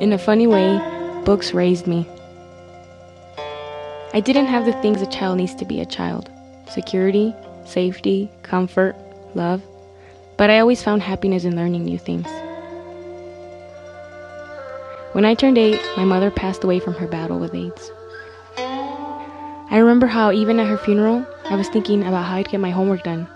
In a funny way, books raised me. I didn't have the things a child needs to be a child security, safety, comfort, love, but I always found happiness in learning new things. When I turned eight, my mother passed away from her battle with AIDS. I remember how, even at her funeral, I was thinking about how I'd get my homework done.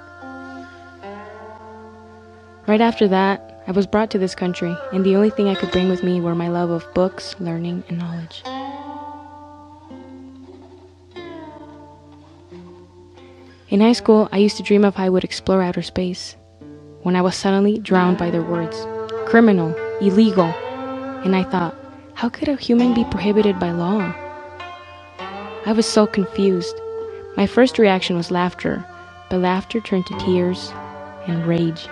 Right after that, I was brought to this country, and the only thing I could bring with me were my love of books, learning, and knowledge. In high school, I used to dream of how I would explore outer space, when I was suddenly drowned by their words criminal, illegal. And I thought, how could a human be prohibited by law? I was so confused. My first reaction was laughter, but laughter turned to tears and rage.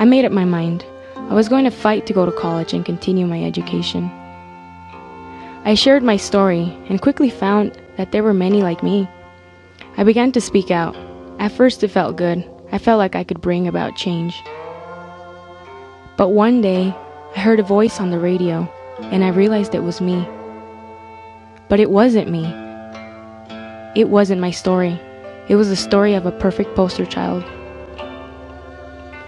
I made up my mind. I was going to fight to go to college and continue my education. I shared my story and quickly found that there were many like me. I began to speak out. At first, it felt good. I felt like I could bring about change. But one day, I heard a voice on the radio, and I realized it was me. But it wasn't me. It wasn't my story. It was the story of a perfect poster child.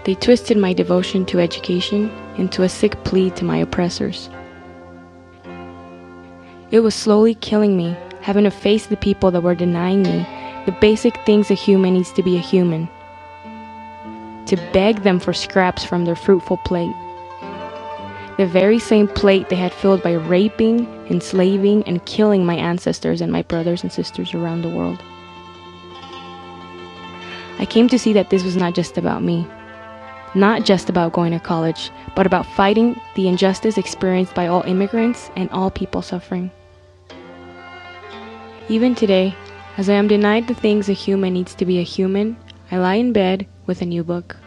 They twisted my devotion to education into a sick plea to my oppressors. It was slowly killing me, having to face the people that were denying me the basic things a human needs to be a human. To beg them for scraps from their fruitful plate. The very same plate they had filled by raping, enslaving, and killing my ancestors and my brothers and sisters around the world. I came to see that this was not just about me, not just about going to college, but about fighting the injustice experienced by all immigrants and all people suffering. Even today, as I am denied the things a human needs to be a human, I lie in bed with a new book.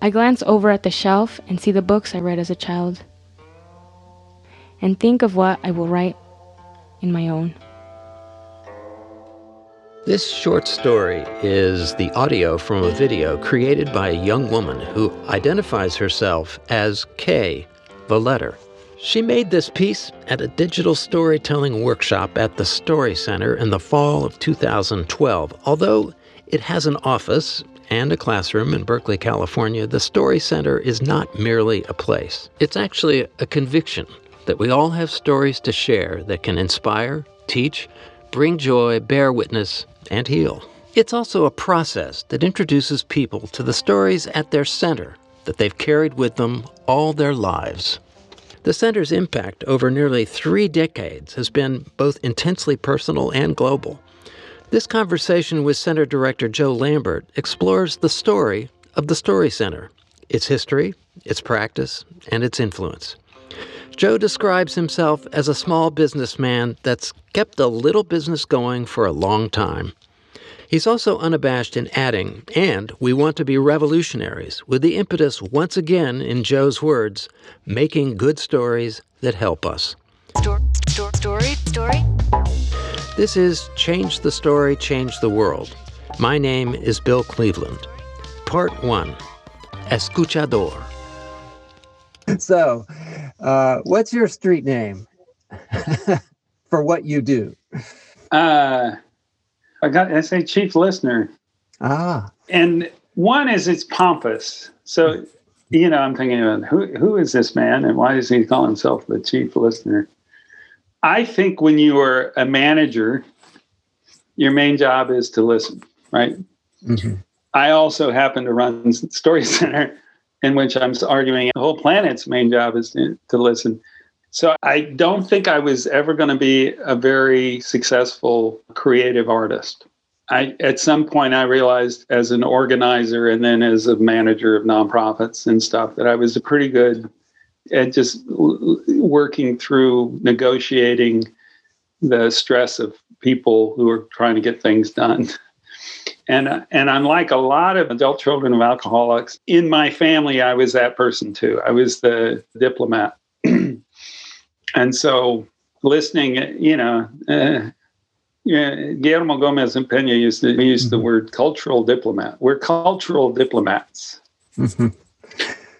I glance over at the shelf and see the books I read as a child, and think of what I will write in my own. This short story is the audio from a video created by a young woman who identifies herself as K, the letter. She made this piece at a digital storytelling workshop at the Story Center in the fall of 2012. Although it has an office and a classroom in Berkeley, California, the Story Center is not merely a place. It's actually a conviction that we all have stories to share that can inspire, teach, bring joy, bear witness, and heal. It's also a process that introduces people to the stories at their center that they've carried with them all their lives. The center's impact over nearly three decades has been both intensely personal and global. This conversation with Center Director Joe Lambert explores the story of the Story Center, its history, its practice, and its influence. Joe describes himself as a small businessman that's kept a little business going for a long time. He's also unabashed in adding, and we want to be revolutionaries, with the impetus once again, in Joe's words, making good stories that help us. Story, story, story. This is Change the Story, Change the World. My name is Bill Cleveland. Part 1 Escuchador. So, uh, what's your street name for what you do? Uh, I got I say chief listener. Ah. And one is it's pompous. So you know, I'm thinking about who who is this man and why does he call himself the chief listener? I think when you are a manager, your main job is to listen, right? Mm-hmm. I also happen to run Story Center, in which I'm arguing the whole planet's main job is to, to listen. So I don't think I was ever going to be a very successful creative artist. I at some point I realized as an organizer and then as a manager of nonprofits and stuff that I was pretty good at just working through negotiating the stress of people who are trying to get things done. And uh, and unlike a lot of adult children of alcoholics, in my family I was that person too. I was the diplomat and so listening, you know, uh, yeah, Guillermo Gomez and Pena used to use the mm-hmm. word cultural diplomat. We're cultural diplomats, mm-hmm.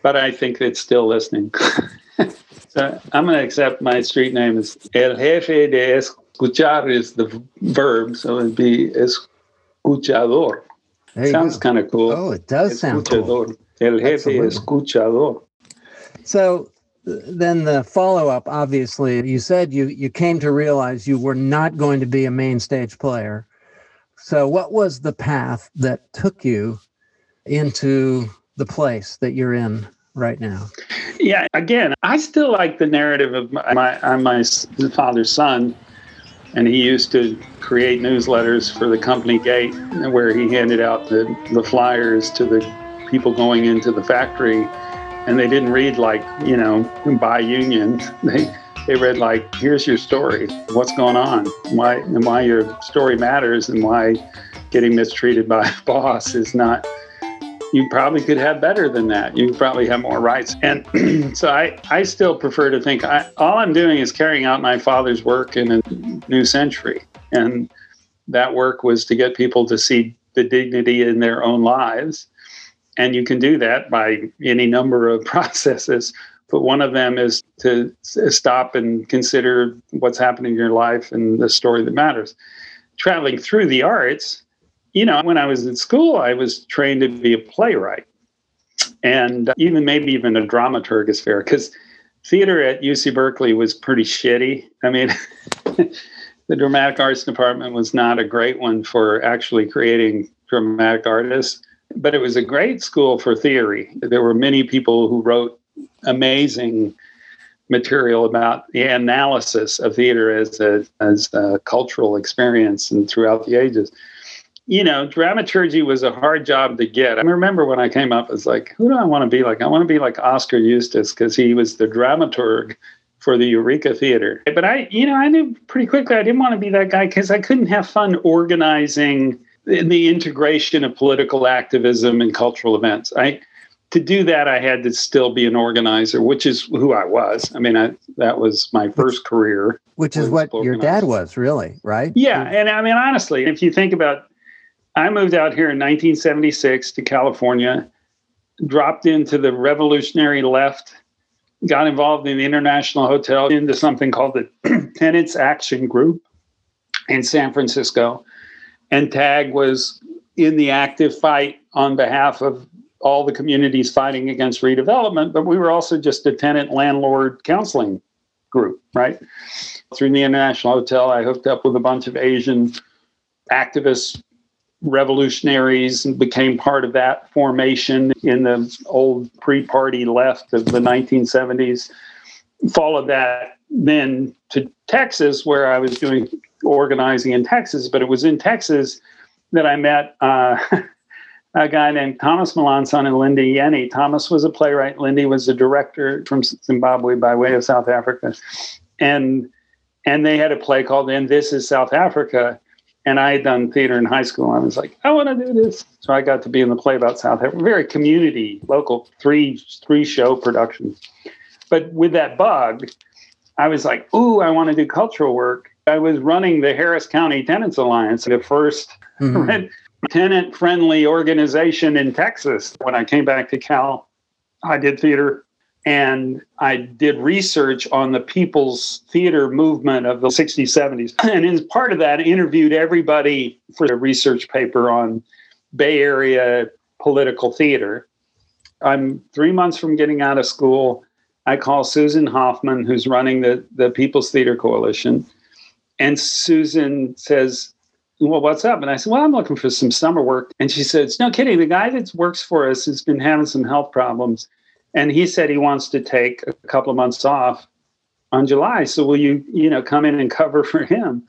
but I think it's still listening. so I'm going to accept my street name is El Jefe de Escuchar is the verb, so it'd be Escuchador. Sounds kind of cool. Oh, it does sound cool. El Jefe Absolutely. Escuchador. So then the follow up, obviously, you said you you came to realize you were not going to be a main stage player. So what was the path that took you into the place that you're in right now? Yeah, again, I still like the narrative of my, my I'm my father's son, and he used to create newsletters for the company gate where he handed out the, the flyers to the people going into the factory, and they didn't read like you know by union. They they read like here's your story, what's going on, why and why your story matters, and why getting mistreated by a boss is not you probably could have better than that. You probably have more rights. And so I, I still prefer to think I, all I'm doing is carrying out my father's work in a new century. And that work was to get people to see the dignity in their own lives. And you can do that by any number of processes. But one of them is to stop and consider what's happening in your life and the story that matters. Traveling through the arts, you know, when I was in school, I was trained to be a playwright and uh, even maybe even a dramaturg is fair because theater at UC Berkeley was pretty shitty. I mean, the dramatic arts department was not a great one for actually creating dramatic artists, but it was a great school for theory. There were many people who wrote amazing material about the analysis of theater as a as a cultural experience and throughout the ages you know, dramaturgy was a hard job to get. I remember when I came up, it's like, who do I want to be like? I want to be like Oskar Eustis because he was the dramaturg for the Eureka Theater. But I, you know, I knew pretty quickly I didn't want to be that guy because I couldn't have fun organizing the, the integration of political activism and cultural events. I to do that, I had to still be an organizer, which is who I was. I mean, I, that was my first career. Which is what your dad was, really, right? Yeah, and I mean honestly, if you think about I moved out here in 1976 to California, dropped into the revolutionary left, got involved in the International Hotel into something called the Tenants Action Group in San Francisco. And TAG was in the active fight on behalf of all the communities fighting against redevelopment, but we were also just a tenant landlord counseling group, right? Through the International Hotel, I hooked up with a bunch of Asian activists, revolutionaries, and became part of that formation in the old pre party left of the 1970s. Followed that then to Texas, where I was doing organizing in Texas, but it was in Texas that I met. Uh, a guy named Thomas Meloncon and Lindy Yenny. Thomas was a playwright. Lindy was a director from Zimbabwe by way of South Africa. And and they had a play called And This is South Africa. And I had done theater in high school. I was like, I want to do this. So I got to be in the play about South Africa. Very community, local, three three show productions. But with that bug, I was like, ooh, I want to do cultural work. I was running the Harris County Tenants Alliance, the first Mhm. tenant friendly organization in Texas. When I came back to Cal, I did theater and I did research on the people's theater movement of the 60s, 70s. And as part of that, I interviewed everybody for a research paper on Bay Area political theater. I'm three months from getting out of school. I call Susan Hoffman, who's running the, the People's Theater Coalition. And Susan says, well, what's up? And I said, well, I'm looking for some summer work. And she says, no kidding. The guy that works for us has been having some health problems. And he said he wants to take a couple of months off on July. So will you, you know, come in and cover for him?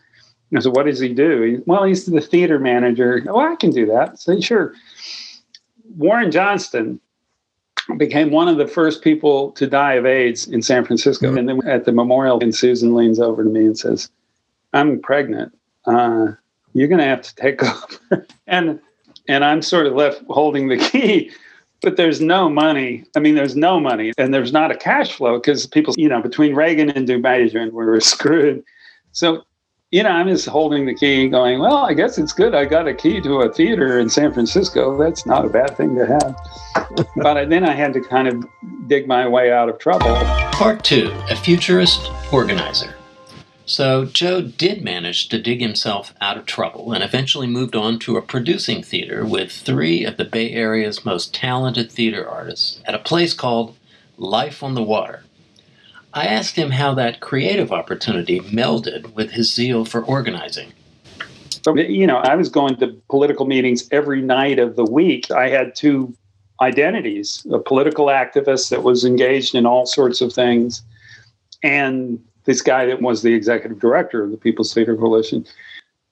And I said, what does he do? He, well, he's the theater manager. Oh, I can do that. Said, sure. Warren Johnston became one of the first people to die of AIDS in San Francisco. Mhm. And then at the memorial, and Susan leans over to me and says, I'm pregnant. Uh, you're going to have to take over. and and I'm sort of left holding the key. But there's no money. I mean, there's no money, and there's not a cash flow because people, you know, between Reagan and Deukmejian, we were screwed. So you know, I'm just holding the key going, well, I guess it's good. I got a key to a theater in San Francisco. That's not a bad thing to have. but then I had to kind of dig my way out of trouble. Part two A Futurist Organizer. So Joe did manage to dig himself out of trouble and eventually moved on to a producing theater with three of the Bay Area's most talented theater artists at a place called Life on the Water. I asked him how that creative opportunity melded with his zeal for organizing. So, you know, I was going to political meetings every night of the week. I had two identities a political activist that was engaged in all sorts of things, and this guy that was the executive director of the People's Theater Coalition.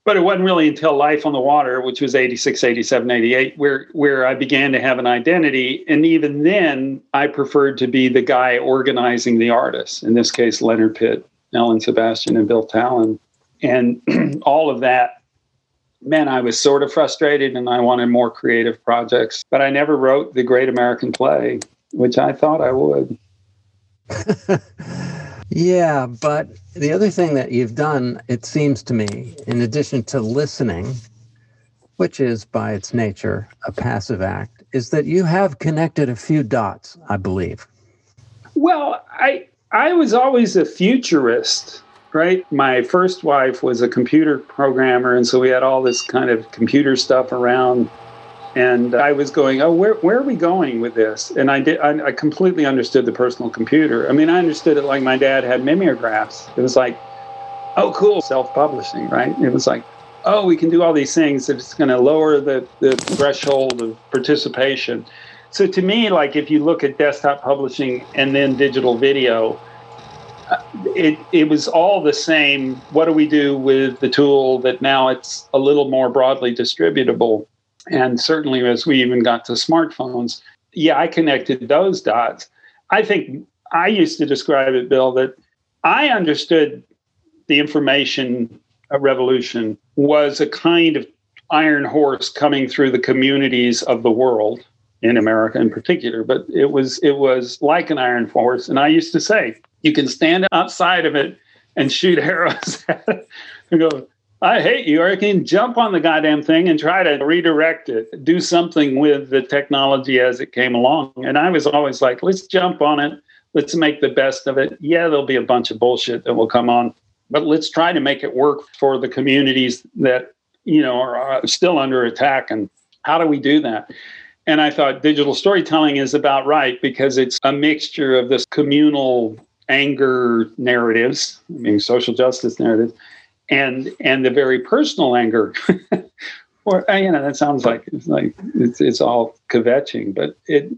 But it wasn't really until life on the water which was 86 87 88 where where i began to have an identity. And even then i preferred to be the guy organizing the artists in this case leonard pitt ellen sebastian and bill talen. And all of that meant i was sort of frustrated and i wanted more creative projects. But i never wrote the great american play which i thought i would Yeah, but the other thing that you've done, it seems to me, in addition to listening, which is by its nature a passive act, is that you have connected a few dots, I believe. Well, I I was always a futurist, right? My first wife was a computer programmer, and so we had all this kind of computer stuff around and I was going, oh, where where are we going with this? And I did. I, I, completely understood the personal computer. I mean, I understood it like my dad had mimeographs. It was like, oh, cool, self-publishing, right? It was like, oh, we can do all these things. It's going to lower the the threshold of participation. So to me, like if you look at desktop publishing and then digital video, uh, it it was all the same. What do we do with the tool that now it's a little more broadly distributable? And certainly as we even got to smartphones, yeah, I connected those dots. I think I used to describe it, Bill, that I understood the information revolution was a kind of iron horse coming through the communities of the world in America in particular, but it was it was like an iron horse. And I used to say, you can stand outside of it and shoot arrows at it and go, I hate you. Or I can jump on the goddamn thing and try to redirect it, do something with the technology as it came along. And I was always like, let's jump on it. Let's make the best of it. Yeah, there'll be a bunch of bullshit that will come on, but let's try to make it work for the communities that, you know, are still under attack. And how do we do that? And I thought digital storytelling is about right because it's a mixture of this communal anger narratives, I mean, social justice narratives, and and the very personal anger. Or uh, you know that sounds like it's like it's, it's all kvetching but it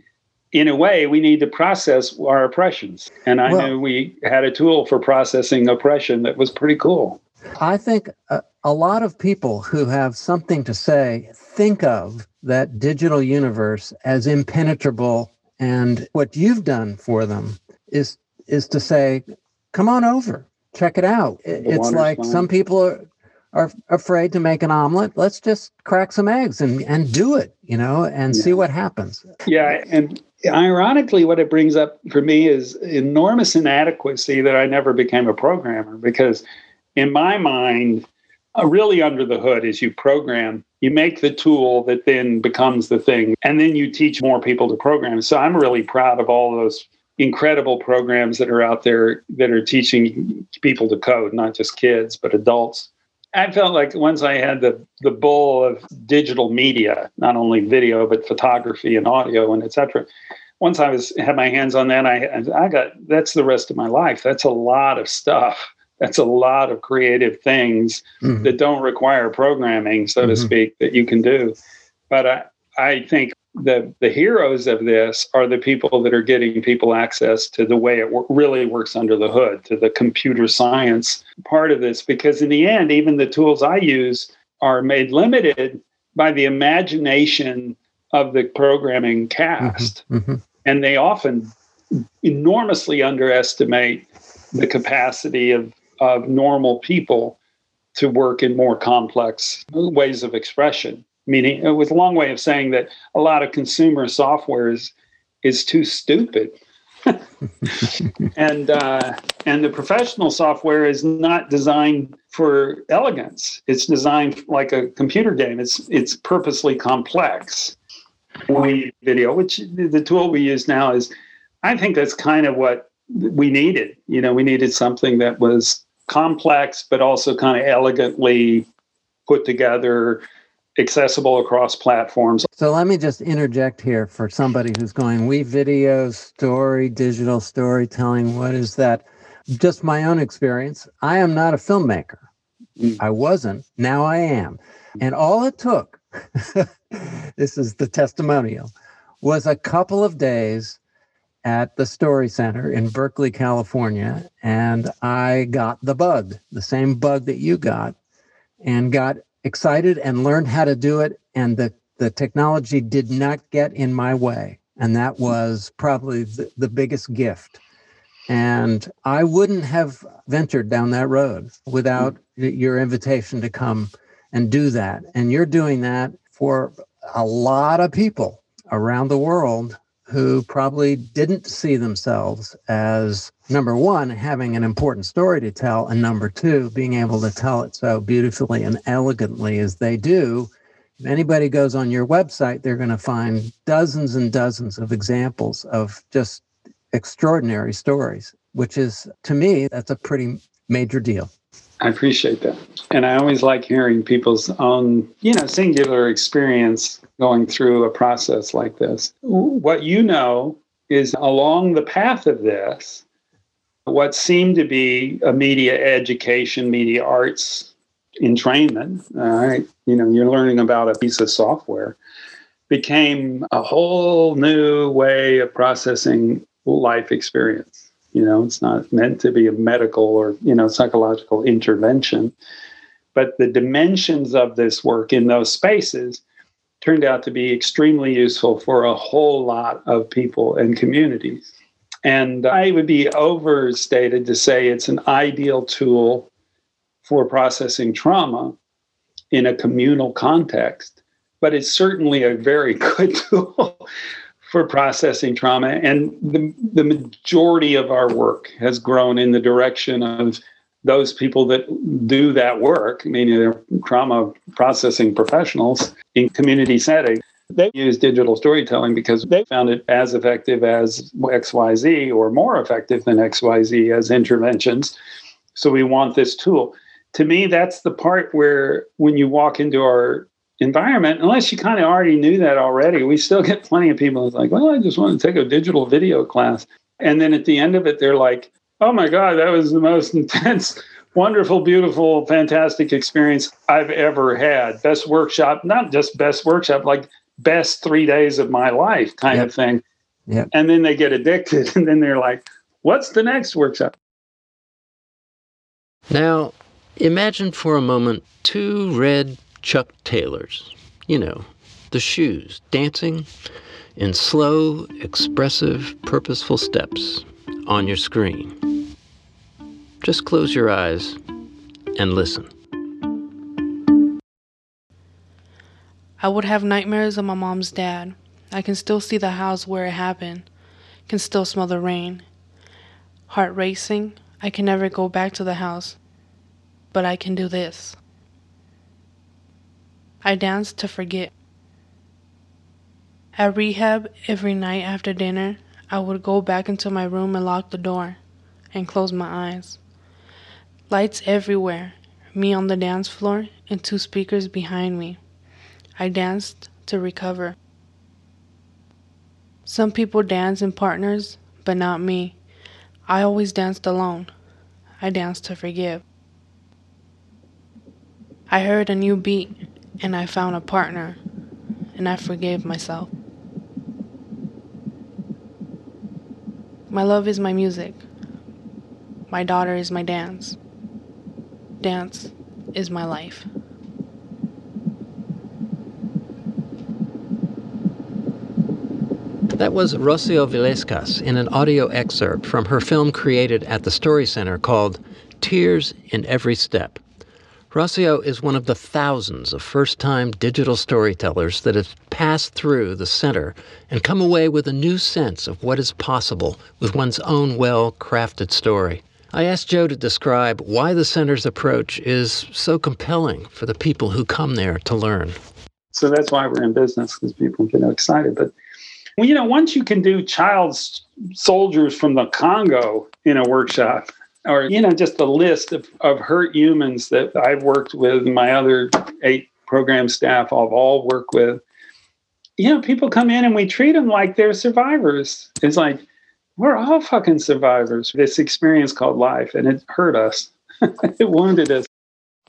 in a way we need to process our oppressions. And i well, knew we had a tool for processing oppression that was pretty cool. I think a, a lot of people who have something to say think of that digital universe as impenetrable and what you've done for them is is to say come on over check it out. it's like fine. some people are are afraid to make an omelet. Let's just crack some eggs and and do it, you know, and yeah. see what happens. Yeah, and ironically, what it brings up for me is enormous inadequacy that I never became a programmer because, in my mind, uh, really under the hood is you program you make the tool that then becomes the thing and then you teach more people to program so i'm really proud of all those incredible programs that are out there that are teaching people to code, not just kids, but adults. I felt like once I had the the bowl of digital media, not only video but photography and audio and etc. Once I was had my hands on that, I I got that's the rest of my life. That's a lot of stuff. That's a lot of creative things mm-hmm. that don't require programming, so mm-hmm. to speak, that you can do. But I I think the the heroes of this are the people that are getting people access to the way it w- really works under the hood to the computer science part of this. Because in the end even the tools i use are made limited by the imagination of the programming cast. Mm-hmm, mm-hmm. and they often enormously underestimate the capacity of of normal people to work in more complex ways of expression meaning it was a long way of saying that a lot of consumer software is is too stupid and uh, and the professional software is not designed for elegance. It's designed like a computer game. It's it's purposely complex. We video, which the tool we use now is, I think that's kind of what we needed. You know, we needed something that was complex but also kind of elegantly put together accessible across platforms. So let me just interject here for somebody who's going, WeVideo story, digital storytelling. What is that? Just my own experience. I am not a filmmaker. Mm. I wasn't. Now I am. And all it took, this is the testimonial, was a couple of days at the Story Center in Berkeley, California. And I got the bug, the same bug that you got, and got excited and learned how to do it. And the, the technology did not get in my way. And that was probably the, the biggest gift. And I wouldn't have ventured down that road without your invitation to come and do that. And you're doing that for a lot of people around the world who probably didn't see themselves as number one, having an important story to tell, and number two, being able to tell it so beautifully and elegantly as they do. If anybody goes on your website, they're going to find dozens and dozens of examples of just extraordinary stories, which is, to me, that's a pretty major deal. I appreciate that. And I always like hearing people's own, you know, singular experience going through a process like this. What you know is along the path of this, what seemed to be a media education, media arts entrainment, all right, you know, you're learning about a piece of software, became a whole new way of processing life experience. You know, it's not meant to be a medical or, you know, psychological intervention. But the dimensions of this work in those spaces turned out to be extremely useful for a whole lot of people and communities. And I would be overstated to say it's an ideal tool for processing trauma in a communal context, but it's certainly a very good tool for processing trauma. And the, the majority of our work has grown in the direction of those people that do that work, meaning they're trauma processing professionals in community setting. They use digital storytelling because they found it as effective as XYZ or more effective than XYZ as interventions. So we want this tool. To me, that's the part where when you walk into our environment, unless you kind of already knew that already, we still get plenty of people that's like, well, I just want to take a digital video class. And then at the end of it, they're like, oh my God, that was the most intense, wonderful, beautiful, fantastic experience I've ever had. Best workshop, not just best workshop, like best three days of my life kind yep. of thing. Yep. And then they get addicted and then they're like, what's the next workshop? Now, imagine for a moment two red Chuck Taylors. You know, the shoes, dancing in slow, expressive, purposeful steps on your screen. Just close your eyes and listen. I would have nightmares of my mom's dad. I can still see the house where it happened, can still smell the rain. Heart racing, I can never go back to the house, but I can do this. I danced to forget. At rehab, every night after dinner, I would go back into my room and lock the door and close my eyes. Lights everywhere, me on the dance floor, and two speakers behind me. I danced to recover. Some people dance in partners, but not me. I always danced alone. I danced to forgive. I heard a new beat and I found a partner, and I forgave myself. My love is my music. My daughter is my dance. Dance is my life. That was Rocio Vilescas in an audio excerpt from her film created at the Story Center called Tears in Every Step Rocio is one of the thousands of first time digital storytellers that have passed through the center and come away with a new sense of what is possible with one's own well crafted story. I asked Joe to describe why the center's approach is so compelling for the people who come there to learn. So that's why we're in business because people get excited. But well, you know, once you can do child soldiers from the Congo in a workshop, or you know just a list of, of hurt humans that i've worked with my other eight program staff i've all worked with. You know people come in and we treat them like they're survivors. It's like we're all fucking survivors. This experience called life and it hurt us. It wounded us.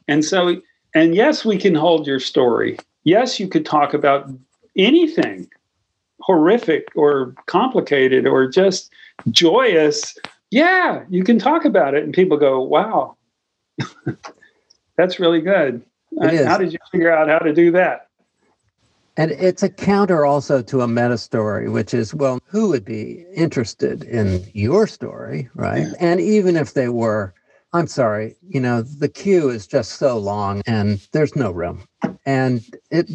And so and yes we can hold your story. Yes you could talk about anything horrific or complicated or just joyous yeah, you can talk about it. And people go, wow, that's really good. How did you figure out how to do that? And it's a counter also to a meta story, which is, well, who would be interested in your story, right? And even if they were, I'm sorry, you know, the queue is just so long and there's no room. And it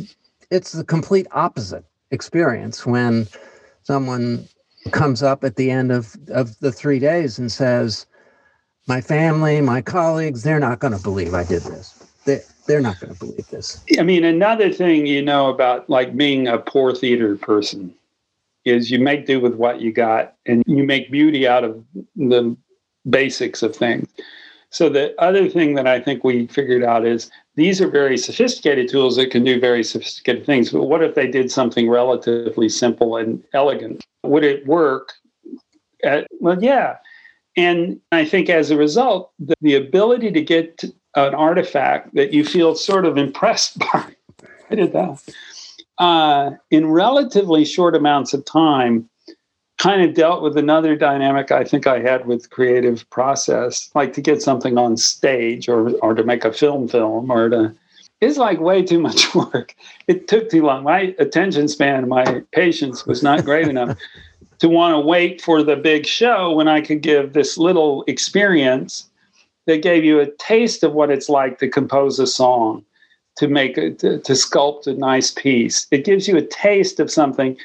it's the complete opposite experience when someone comes up at the end of, of the three days and says, My family, my colleagues, they're not going to believe I did this. They, they're not going to believe this. I mean, another thing you know about like being a poor theater person is you make do with what you got and you make beauty out of the basics of things. So the other thing that I think we figured out is these are very sophisticated tools that can do very sophisticated things. But what if they did something relatively simple and elegant? Would it work? At, well, yeah. And I think as a result, the, the ability to get an artifact that you feel sort of impressed by, I did that, uh, in relatively short amounts of time kind of dealt with another dynamic I think I had with creative process, like to get something on stage or or to make a film film or to it's like way too much work. It took too long. My attention span, my patience was not great enough to want to wait for the big show when I could give this little experience that gave you a taste of what it's like to compose a song, to make a, to, to sculpt a nice piece. It gives you a taste of something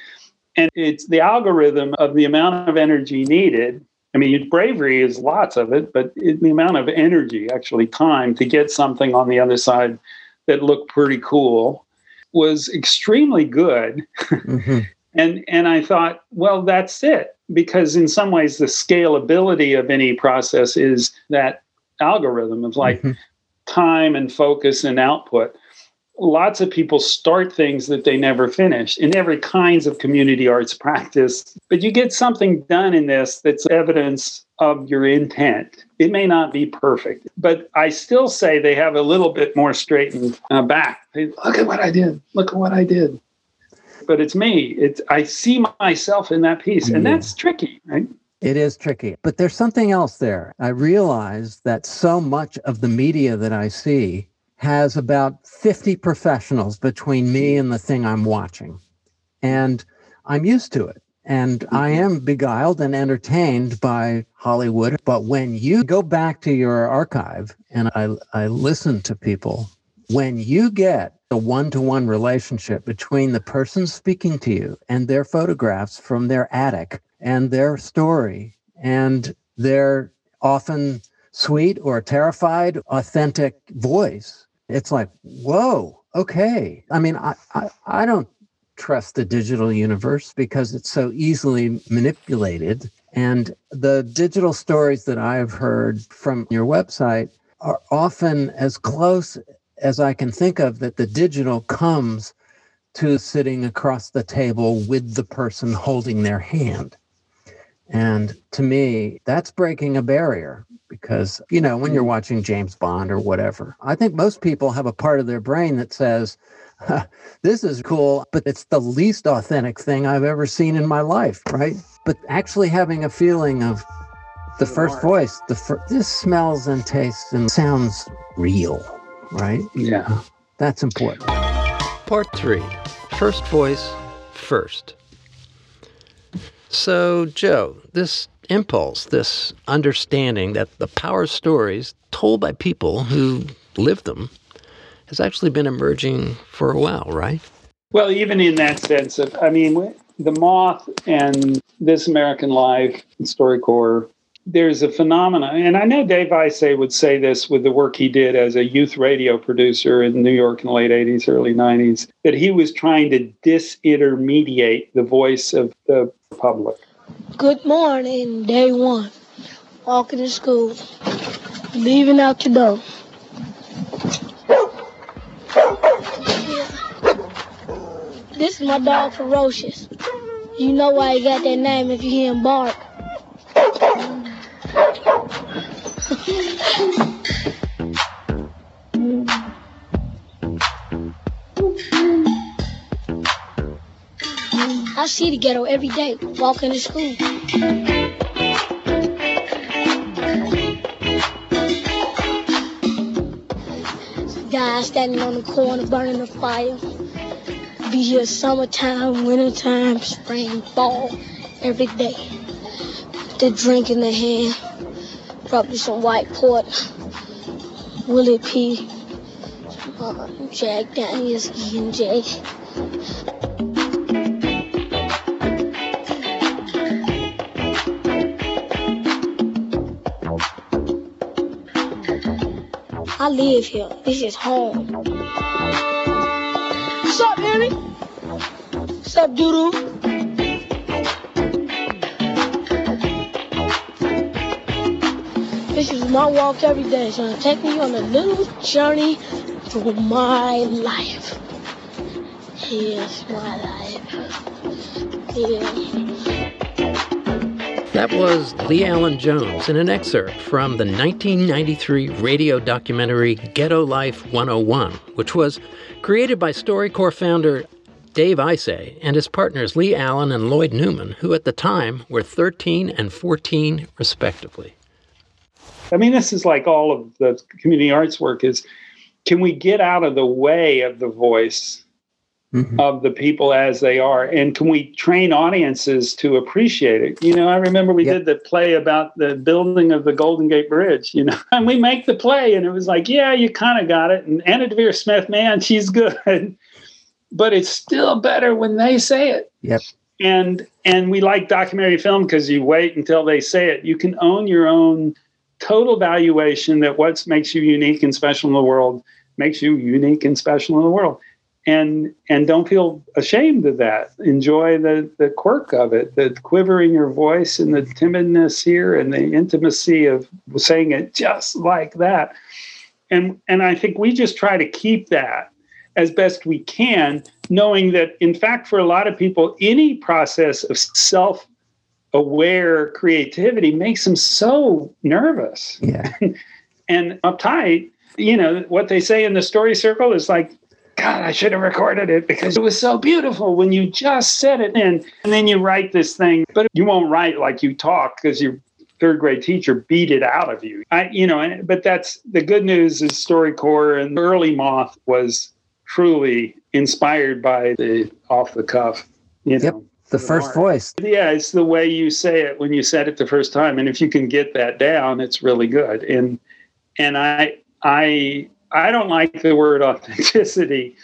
and it's the algorithm of the amount of energy needed. I mean, bravery is lots of it, but it, the amount of energy, actually time, to get something on the other side that looked pretty cool was extremely good. Mm-hmm. and and I thought, well, that's it, because in some ways the scalability of any process is that algorithm of like mm-hmm. time and focus and output lots of people start things that they never finish in every kinds of community arts practice but you get something done in this that's evidence of your intent. It may not be perfect but i still say they have a little bit more straightened uh, back. They, look at what i did. Look at what i did. But it's me. It's i see myself in that piece and that's tricky right? It is tricky, but there's something else there. I realize that so much of the media that I see has about 50 professionals between me and the thing I'm watching. And I'm used to it. And mm-hmm. I am beguiled and entertained by Hollywood. But when you go back to your archive and I, I listen to people, when you get a one to one relationship between the person speaking to you and their photographs from their attic and their story and their often sweet or terrified, authentic voice, it's like, whoa, okay. I mean, I, I, I don't trust the digital universe because it's so easily manipulated. And the digital stories that I've heard from your website are often as close as I can think of that the digital comes to sitting across the table with the person holding their hand. And to me, that's breaking a barrier because, you know, when you're mm. watching James Bond or whatever, I think most people have a part of their brain that says, this is cool, but it's the least authentic thing I've ever seen in my life, right? But actually having a feeling of the first voice, the fir- this smells and tastes and sounds real, right? Yeah. That's important. Part three First voice first. So, Joe, this impulse, this understanding that the power stories told by people who lived them has actually been emerging for a while, right? Well, even in that sense of, I mean, the moth and this American Life, StoryCorps, there's a phenomenon, and I know Dave Isay would say this with the work he did as a youth radio producer in New York in the late 80s, early 90s, that he was trying to disintermediate the voice of the public. Good morning, day one. Walking to school, leaving out the door. This is my dog Ferocious. You know why he got that name if you hear him bark. I see the ghetto every day walking to school. Guys standing on the corner burning the fire. Be here summertime, wintertime, spring, fall, every day. The drink in the hand, probably some white port, Willie P, uh, Jack Daniels, and J. I live here. This is home. What's up, Henry? What's up, Doodoo? This is my walk every day, so take me on a little journey through my life. Here's my life. Yeah. That was LeAlan Jones in an excerpt from the 1993 radio documentary Ghetto Life 101, which was created by StoryCorps founder Dave Isay and his partners Lee Allen and Lloyd Newman, who at the time were 13 and 14 respectively. I mean, this is like all of the community arts work is can we get out of the way of the voice mm-hmm. of the people as they are and can we train audiences to appreciate it? You know i remember we yep. did the play about the building of the golden gate bridge you know and we make the play and it was like yeah you kind of got it and anna deavere smith man she's good but it's still better when they say it. Yep. And and we like documentary film because you wait until they say it. You can own your own total valuation that what makes you unique and special in the world makes you unique and special in the world and and don't feel ashamed of that enjoy the the quirk of it the quiver in your voice and the timidness here and the intimacy of saying it just like that and and i think we just try to keep that as best we can knowing that in fact for a lot of people any process of self aware creativity makes them so nervous yeah. and uptight. You know, what they say in the story circle is like, God, I should have recorded it because it was so beautiful when you just said it in. And then you write this thing, but you won't write like you talk because your third grade teacher beat it out of you. I, you know, but that's the good news is StoryCorps and early Moth was truly inspired by the off the cuff, you know. Yep the first art. voice. Yeah, it's the way you say it when you said it the first time, and if you can get that down, it's really good. And and I I I don't like the word authenticity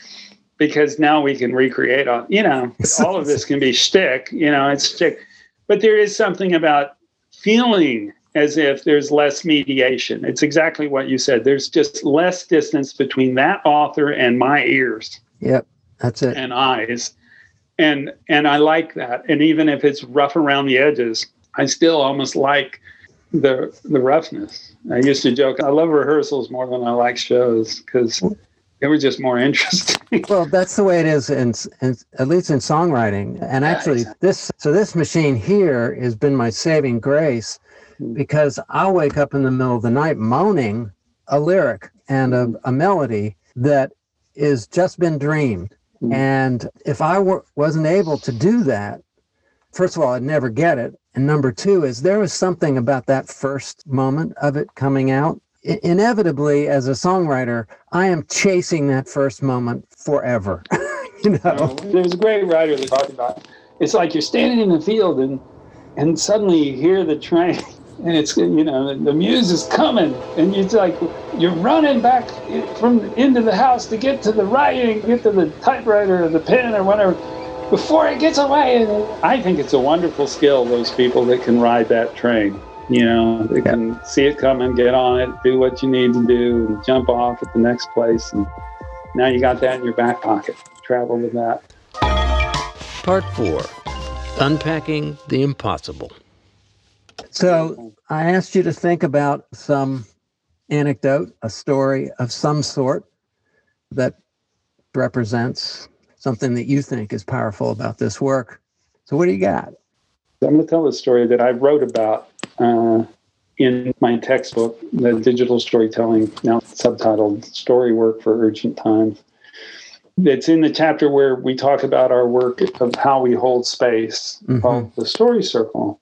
because now we can recreate all you know all of this can be shtick. You know, it's shtick, but there is something about feeling as if there's less mediation. It's exactly what you said. There's just less distance between that author and my ears. Yep, that's it. And eyes and and I like that. And even if it's rough around the edges, I still almost like the the roughness. I used to joke, I love rehearsals more than I like shows because they were just more interesting. well, that's the way it is, in, in at least in songwriting. And actually, this so this machine here has been my saving grace hmm. because I'll wake up in the middle of the night moaning a lyric and a, a melody that is just been dreamed Mm-hmm. And if I were, wasn't able to do that, first of all, I'd never get it. And number two is there was something about that first moment of it coming out. I- inevitably, as a songwriter, I am chasing that first moment forever. you know, there's a great writer that talked about it's like you're standing in the field and and suddenly you hear the train and it's you know the muse is coming, and it's like you're running back from into the house to get to the writing, get to the typewriter or the pen or whatever before it gets away. I think it's a wonderful skill those people that can ride that train. You know, they yeah. can see it coming, get on it, do what you need to do, and jump off at the next place. And now you got that in your back pocket. Travel with that. Part four Unpacking the Impossible. So I asked you to think about some anecdote, a story of some sort that represents something that you think is powerful about this work. So, what do you got? I'm going to tell a story that I wrote about uh, in my textbook, the digital storytelling, now subtitled Story Work for Urgent Times. It's in the chapter where we talk about our work of how we hold space mm-hmm. called the Story Circle.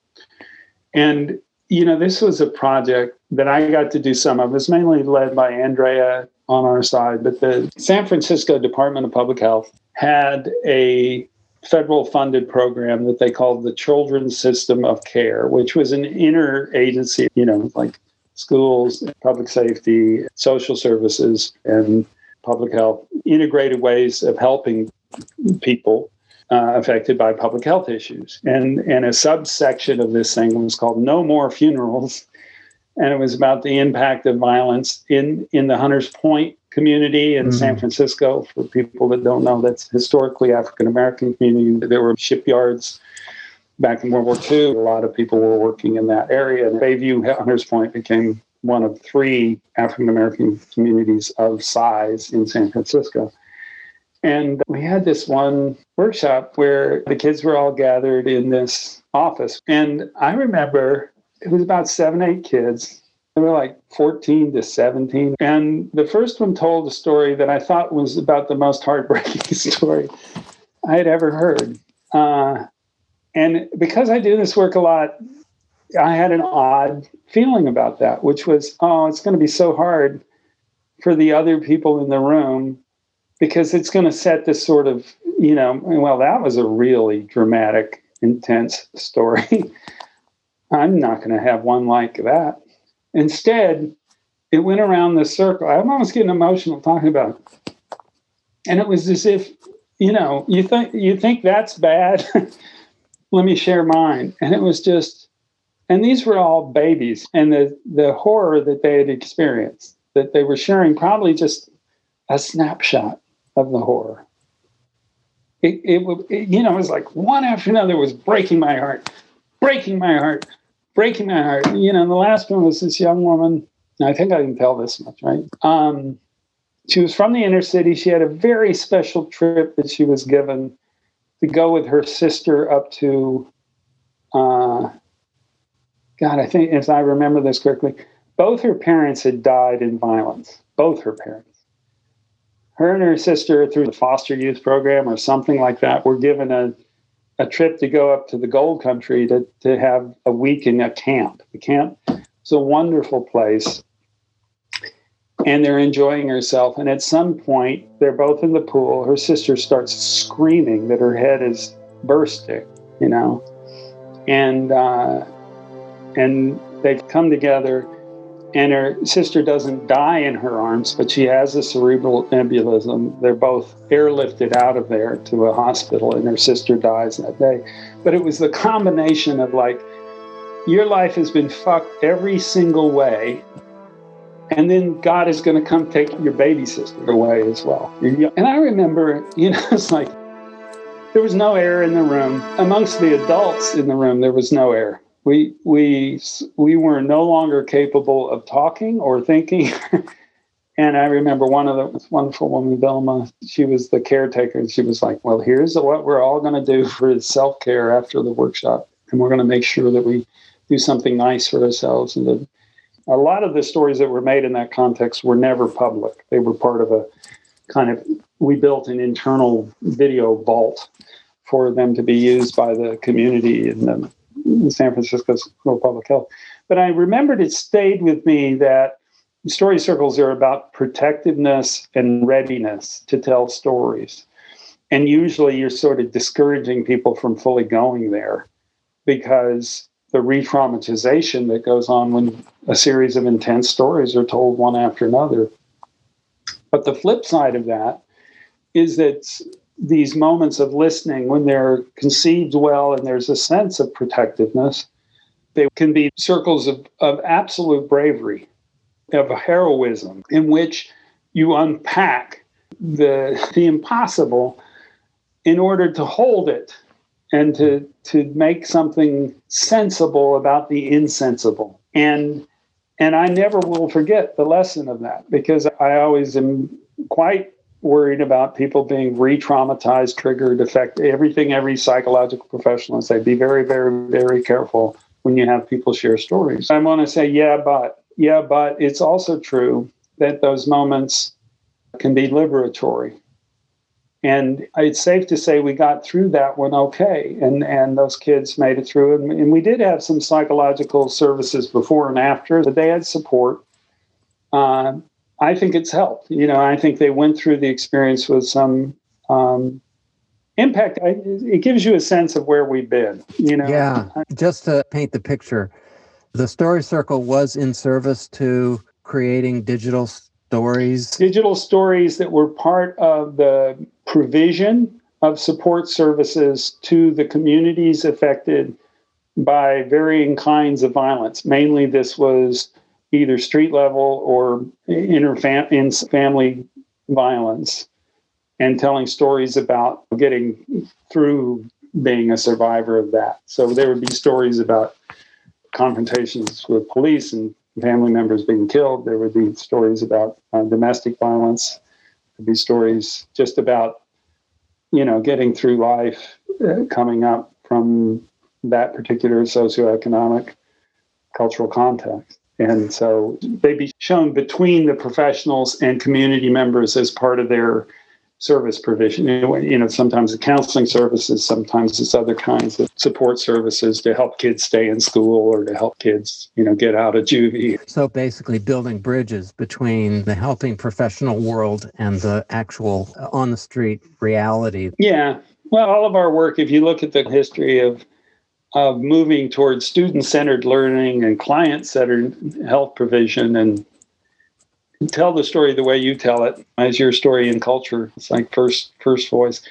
And, you know, this was a project that I got to do some of. It was mainly led by Andrea on our side, but the San Francisco Department of Public Health had a federal funded program that they called the Children's System of Care, which was an interagency, you know, like schools, public safety, social services, and public health, integrated ways of helping people uh, affected by public health issues. And, and a subsection of this thing was called No More Funerals. And it was about the impact of violence in, in the Hunters Point community in mm-hmm. San Francisco. For people that don't know, that's historically African American community. There were shipyards back in World War II. A lot of people were working in that area. And Bayview Hunters Point became one of three African American communities of size in San Francisco. And we had this one workshop where the kids were all gathered in this office. And I remember it was about seven, eight kids. They were like 14 to 17. And the first one told a story that I thought was about the most heartbreaking story I had ever heard. Uh, and because I do this work a lot, I had an odd feeling about that, which was, oh, it's going to be so hard for the other people in the room because it's going to set this sort of, you know, well, that was a really dramatic, intense story. I'm not going to have one like that. Instead, it went around the circle. I'm almost getting emotional talking about it. And it was as if, you know, you think you think that's bad. Let me share mine. And it was just and these were all babies and the the horror that they had experienced that they were sharing probably just a snapshot of the horror it, it, it you know it was like one after another was breaking my heart breaking my heart breaking my heart you know the last one was this young woman i think i can tell this much right um, she was from the inner city she had a very special trip that she was given to go with her sister up to uh, God, I think if I remember this correctly, both her parents had died in violence. Both her parents. Her and her sister, through the foster youth program or something like that, were given a, a trip to go up to the gold country to, to have a week in a camp. The camp is a wonderful place. And they're enjoying herself. And at some point, they're both in the pool. Her sister starts screaming that her head is bursting, you know. And uh, and they've come together and her sister doesn't die in her arms, but she has a cerebral embolism. They're both airlifted out of there to a hospital, and her sister dies that day. But it was the combination of like, your life has been fucked every single way, and then God is going to come take your baby sister away as well. And I remember, you know, it's like there was no air in the room. Amongst the adults in the room, there was no air we we we were no longer capable of talking or thinking. and I remember one of the wonderful woman, Velma. She was the caretaker, and she was like, "Well, here's what we're all going to do for self care after the workshop, and we're going to make sure that we do something nice for ourselves." And the, a lot of the stories that were made in that context were never public. They were part of a kind of we built an internal video vault for them to be used by the community and the San Francisco School of Public Health. But I remembered it stayed with me that story circles are about protectiveness and readiness to tell stories. And usually you're sort of discouraging people from fully going there because the re traumatization that goes on when a series of intense stories are told one after another. But the flip side of that is that these moments of listening, when they're conceived well and there's a sense of protectiveness, they can be circles of, of absolute bravery, of heroism, in which you unpack the, the impossible in order to hold it and to, to make something sensible about the insensible. And and I never will forget the lesson of that because I always am quite worried about people being re-traumatized, triggered, affect everything every psychological professional say be very, very, very careful when you have people share stories. I want to say, yeah, but yeah, but it's also true that those moments can be liberatory. And it's safe to say we got through that one okay. And, and those kids made it through. And, and we did have some psychological services before and after, but they had support. Uh, I think it's helped. You know, I think they went through the experience with some um, impact. I, it gives you a sense of where we've been. You know, yeah. Just to paint the picture, the Story Circle was in service to creating digital stories. Digital stories that were part of the provision of support services to the communities affected by varying kinds of violence. Mainly, this was either street level or inter family violence and telling stories about getting through being a survivor of that. So there would be stories about confrontations with police and family members being killed. There would be stories about uh, domestic violence. There'd be stories just about, you know, getting through life, uh, coming up from that particular socioeconomic cultural context. And so they'd be shown between the professionals and community members as part of their service provision. You know, sometimes it's counseling services, sometimes it's other kinds of support services to help kids stay in school or to help kids, you know, get out of juvie. So basically, building bridges between the helping professional world and the actual on the street reality. Yeah. Well, all of our work, if you look at the history of of moving towards student centered learning and client centered health provision and tell the story the way you tell it as your story and culture. It's like first first voice.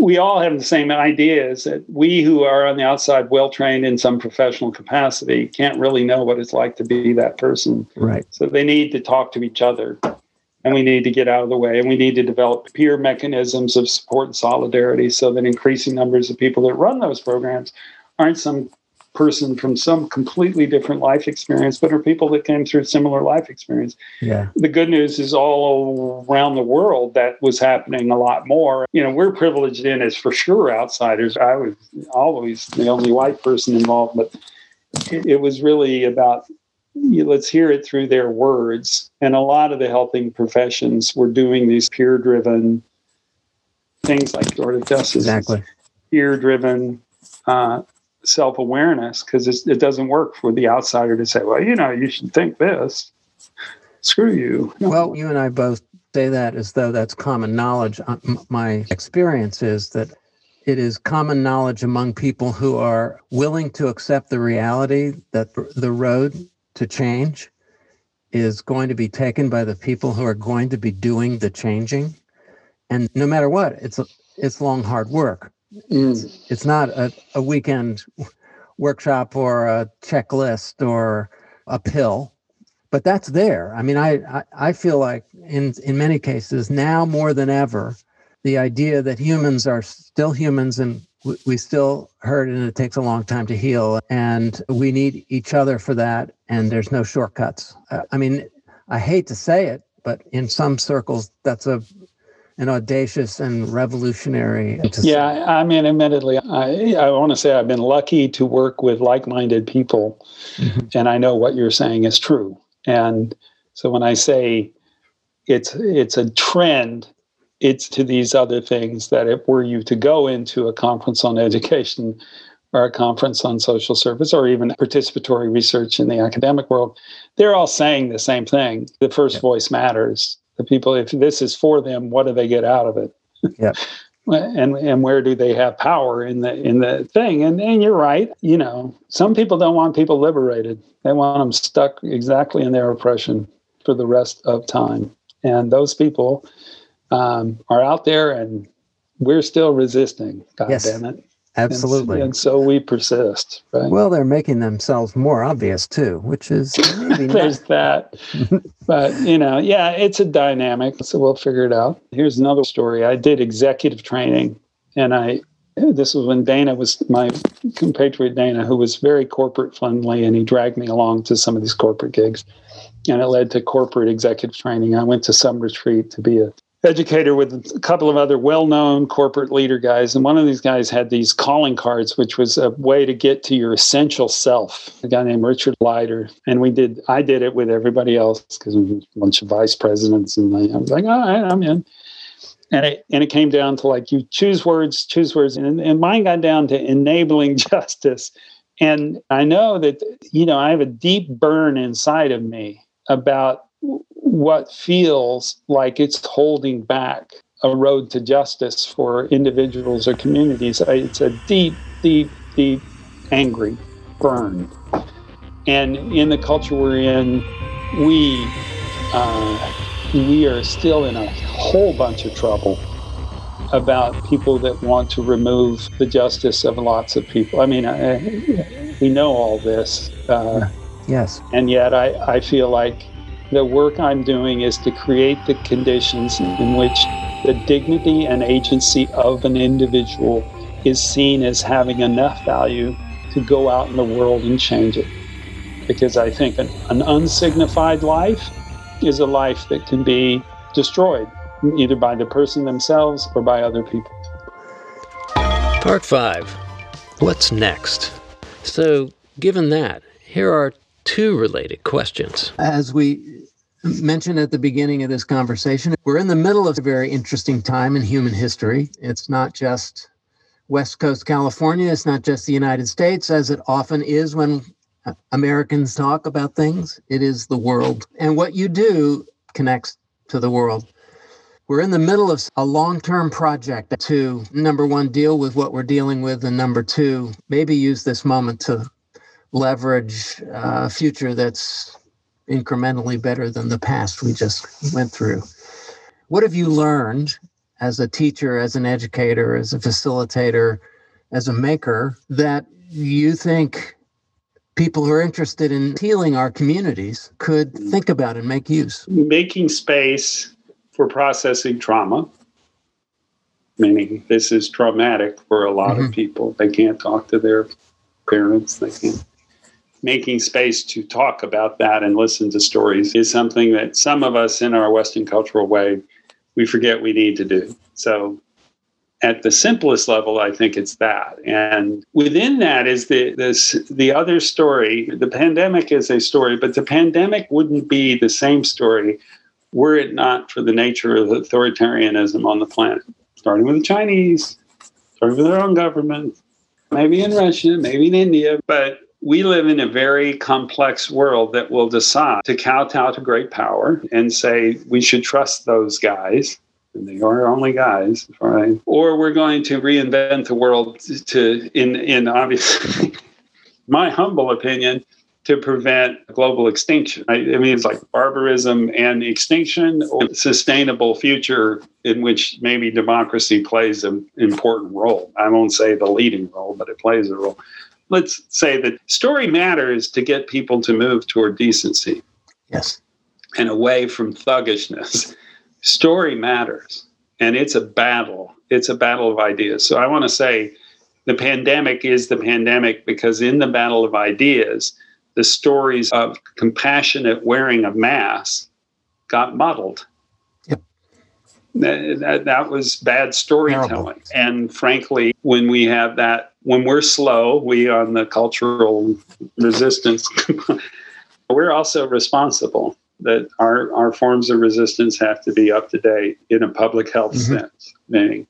We all have the same ideas that we who are on the outside, well trained in some professional capacity, can't really know what it's like to be that person. Right. So they need to talk to each other and we need to get out of the way and we need to develop peer mechanisms of support and solidarity so that increasing numbers of people that run those programs aren't some person from some completely different life experience but are people that came through similar life experience. Yeah. The good news is all around the world that was happening a lot more. You know we're privileged in as for sure outsiders. I was always the only white person involved but it, it was really about let's hear it through their words. And a lot of the helping professions were doing these peer driven things like of Justice. Exactly. Peer driven uh, self awareness because it doesn't work for the outsider to say, well, you know, you should think this. Screw you. No. Well, you and I both say that as though that's common knowledge. Uh, my experience is that it is common knowledge among people who are willing to accept the reality that the road to change is going to be taken by the people who are going to be doing the changing. And no matter what, it's it's long hard work. Mm. It's, it's not a, a weekend workshop or a checklist or a pill, but that's there. I mean, I, I, I feel like in in many cases now more than ever, the idea that humans are still humans and we still hurt and it takes a long time to heal and we need each other for that and there's no shortcuts i mean i hate to say it but in some circles that's a an audacious and revolutionary yeah say. i mean admittedly i i want to say i've been lucky to work with like-minded people mm-hmm. and i know what you're saying is true and so when i say it's it's a trend it's to these other things that if were you to go into a conference on education or a conference on social service or even participatory research in the academic world, they're all saying the same thing. The first yeah. voice matters. The people, if this is for them, what do they get out of it? Yeah. and and where do they have power in the in the thing and and you're right you know some people don't want people liberated they want them stuck exactly in their oppression for the rest of time and those people um, are out there and we're still resisting god Yes. damn it. Absolutely. and, and so we persist right? Well, they're making themselves more obvious too, which is there's that. But you know yeah it's a dynamic so we'll figure it out. Here's another story. I did executive training and i this was when dana was my compatriot dana who was very corporate friendly and he dragged me along to some of these corporate gigs and it led to corporate executive training. I went to some retreat to be a educator with a couple of other well-known corporate leader guys and one of these guys had these calling cards which was a way to get to your essential self a guy named richard leider. And we did i did it with everybody else because we was a bunch of vice presidents and i was like all right i'm in. And it and it came down to like you choose words choose words and, and mine got down to enabling justice. And i know that you know i have a deep burn inside of me about what feels like it's holding back a road to justice for individuals or communities. It's a deep, deep, deep angry burn. And in the culture we're in, we uh, we are still in a whole bunch of trouble about people that want to remove the justice of lots of people. I mean, I, we know all this. Uh, yes. and yet I, I feel like the work I'm doing is to create the conditions in which the dignity and agency of an individual is seen as having enough value to go out in the world and change it. Because I think an, an unsignified life is a life that can be destroyed, either by the person themselves or by other people. Part 5 What's next? So, given that, here are two related questions. As we mentioned at the beginning of this conversation, we're in the middle of a very interesting time in human history. It's not just West Coast California, it's not just the United States, as it often is when Americans talk about things. It is the world. And what you do connects to the world. We're in the middle of a long term project to, number one, deal with what we're dealing with, and number two, maybe use this moment to leverage uh, a future that's incrementally better than the past we just went through. What have you learned as a teacher, as an educator, as a facilitator, as a maker that you think people who are interested in healing our communities could think about and make use? making space for processing trauma, meaning this is traumatic for a lot of Mhm. people. They can't talk to their parents. They can't. Making space to talk about that and listen to stories is something that some of us in our Western cultural way, we forget we need to do. So at the simplest level, I think it's that. And within that is the this the other story. The pandemic is a story, but the pandemic wouldn't be the same story were it not for the nature of authoritarianism on the planet. Starting with the Chinese, starting with their own government, maybe in Russia, maybe in India, but we live in a very complex world that will decide to kowtow to great power and say we should trust those guys and they are only guys, right? Or we're going to reinvent the world to, in in obviously, my humble opinion, to prevent global extinction. I, I mean, it's like barbarism and extinction, or sustainable future in which maybe democracy plays an important role. I won't say the leading role, but it plays a role. Let's say that story matters to get people to move toward decency Yes. and away from thuggishness. Story matters, and it's a battle. It's a battle of ideas. So I want to say the pandemic is the pandemic because in the battle of ideas, the stories of compassionate wearing of masks got muddled. That, that, was bad storytelling. Terrible. And frankly, when we have that, when we're slow, we on the cultural resistance, we're also responsible that our, our forms of resistance have to be up to date in a public health Mhm. sense. Meaning,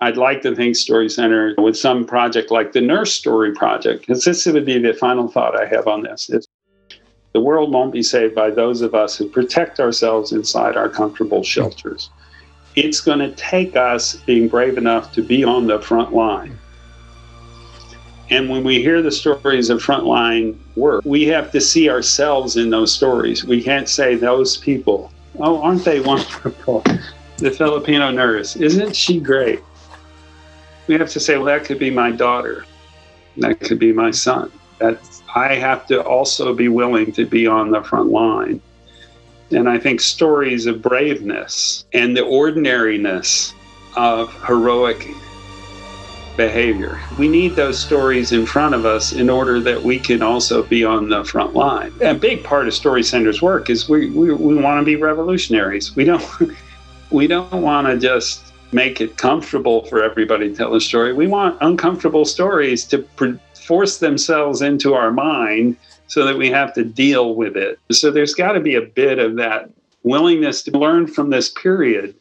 I'd like to think Story Center with some project like the Nurse Story Project, because this would be the final thought I have on this. Is the world won't be saved by those of us who protect ourselves inside our comfortable shelters. It's going to take us being brave enough to be on the front line. And when we hear the stories of frontline work, we have to see ourselves in those stories. We can't say those people, oh, aren't they wonderful? The Filipino nurse, isn't she great? We have to say, well, that could be my daughter. That could be my son. That I have to also be willing to be on the front line. And I think stories of braveness and the ordinariness of heroic behavior. We need those stories in front of us in order that we can also be on the front line. A big part of Story Center's work is we, we, we want to be revolutionaries. We don't we don't want to just make it comfortable for everybody to tell a story. We want uncomfortable stories to pr- force themselves into our mind so that we have to deal with it. So there's got to be a bit of that willingness to learn from this period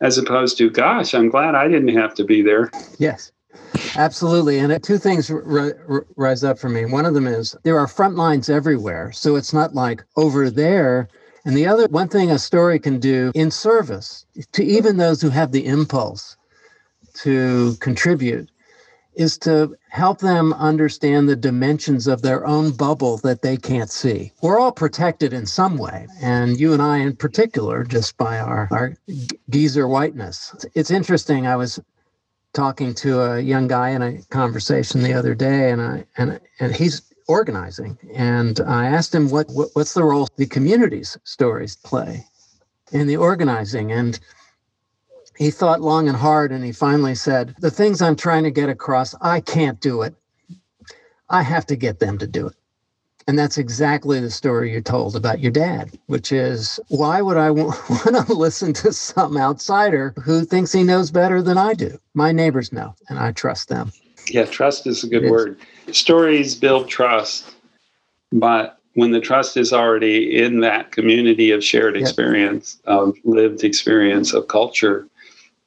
as opposed to, gosh, I'm glad I didn't have to be there. Yes. Absolutely. And uh, two things r- r- rise up for me. One of them is there are front lines everywhere. So it's not like over there. And the other one thing a story can do in service to even those who have the impulse to contribute is to help them understand the dimensions of their own bubble that they can't see. We're all protected in some way, and you and I in particular, just by our, our geezer whiteness. It's interesting. I was talking to a young guy in a conversation the other day, and I and and he's organizing, and I asked him what, what what's the role the community's stories play in the organizing, and he thought long and hard and he finally said, The things I'm trying to get across, I can't do it. I have to get them to do it. And that's exactly the story you told about your dad, which is why would I want to listen to some outsider who thinks he knows better than I do? My neighbors know, and I trust them. Yeah, trust is a good word. Stories build trust, but when the trust is already in that community of shared experience, of lived experience, of culture,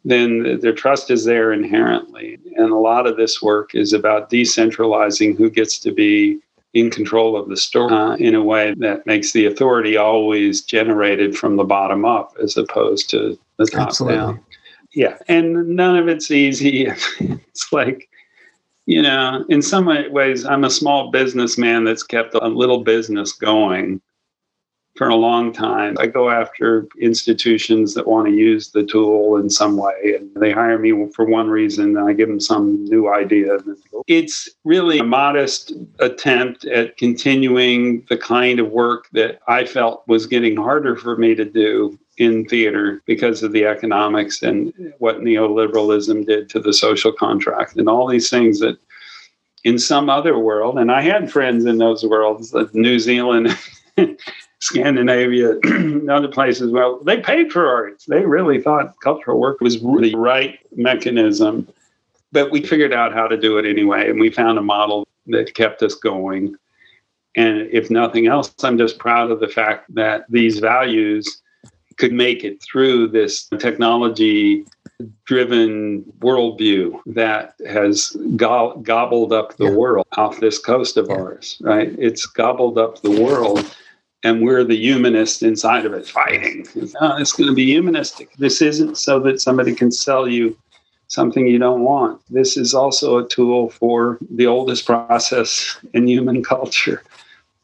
then their trust is there inherently. And a lot of this work is about decentralizing who gets to be in control of the story uh, in a way that makes the authority always generated from the bottom up as opposed to the top Absolutely. down. Yeah, and none of it's easy. it's like, you know, in some ways, I'm a small businessman that's kept a little business going for a long time. I go after institutions that want to use the tool in some way, and they hire me for one reason, and I give them some new idea. It's really a modest attempt at continuing the kind of work that I felt was getting harder for me to do in theater because of the economics and what neoliberalism did to the social contract and all these things that in some other world, and I had friends in those worlds, New Zealand Scandinavia and other places, well, they paid for arts. They really thought cultural work was the right mechanism. But we figured out how to do it anyway, and we found a model that kept us going. And if nothing else, I'm just proud of the fact that these values could make it through this technology driven worldview that has go- gobbled up the yeah. world off this coast of yeah. ours, right? It's gobbled up the world and we're the humanist inside of it fighting. It's going to be humanistic. This isn't so that somebody can sell you something you don't want. This is also a tool for the oldest process in human culture,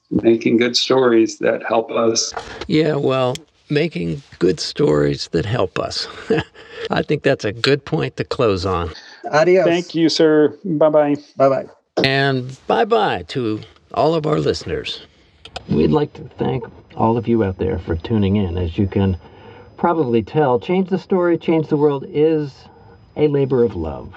making good stories that help us. Yeah, well, making good stories that help us. I think that's a good point to close on. Adios. Thank you, sir. Bye bye. Bye bye. And bye bye to all of our listeners. We'd like to thank all of you out there for tuning in. As you can probably tell, Change the Story, Change the World is a labor of love.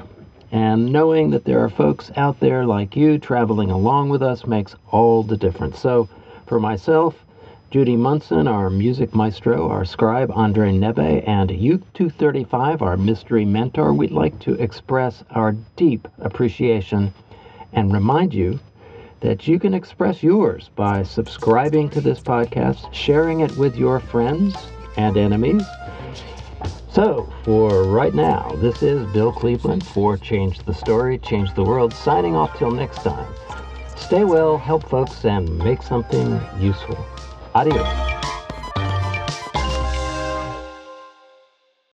And knowing that there are folks out there like you traveling along with us makes all the difference. So, for myself, Judy Munson, our music maestro, our scribe Andre Nebe, and Youth 235, our mystery mentor, we'd like to express our deep appreciation and remind you that you can express yours by subscribing to this podcast, sharing it with your friends and enemies. So, for right now, this is Bill Cleveland for Change the Story, Change the World, signing off till next time. Stay well, help folks, and make something useful. Adios.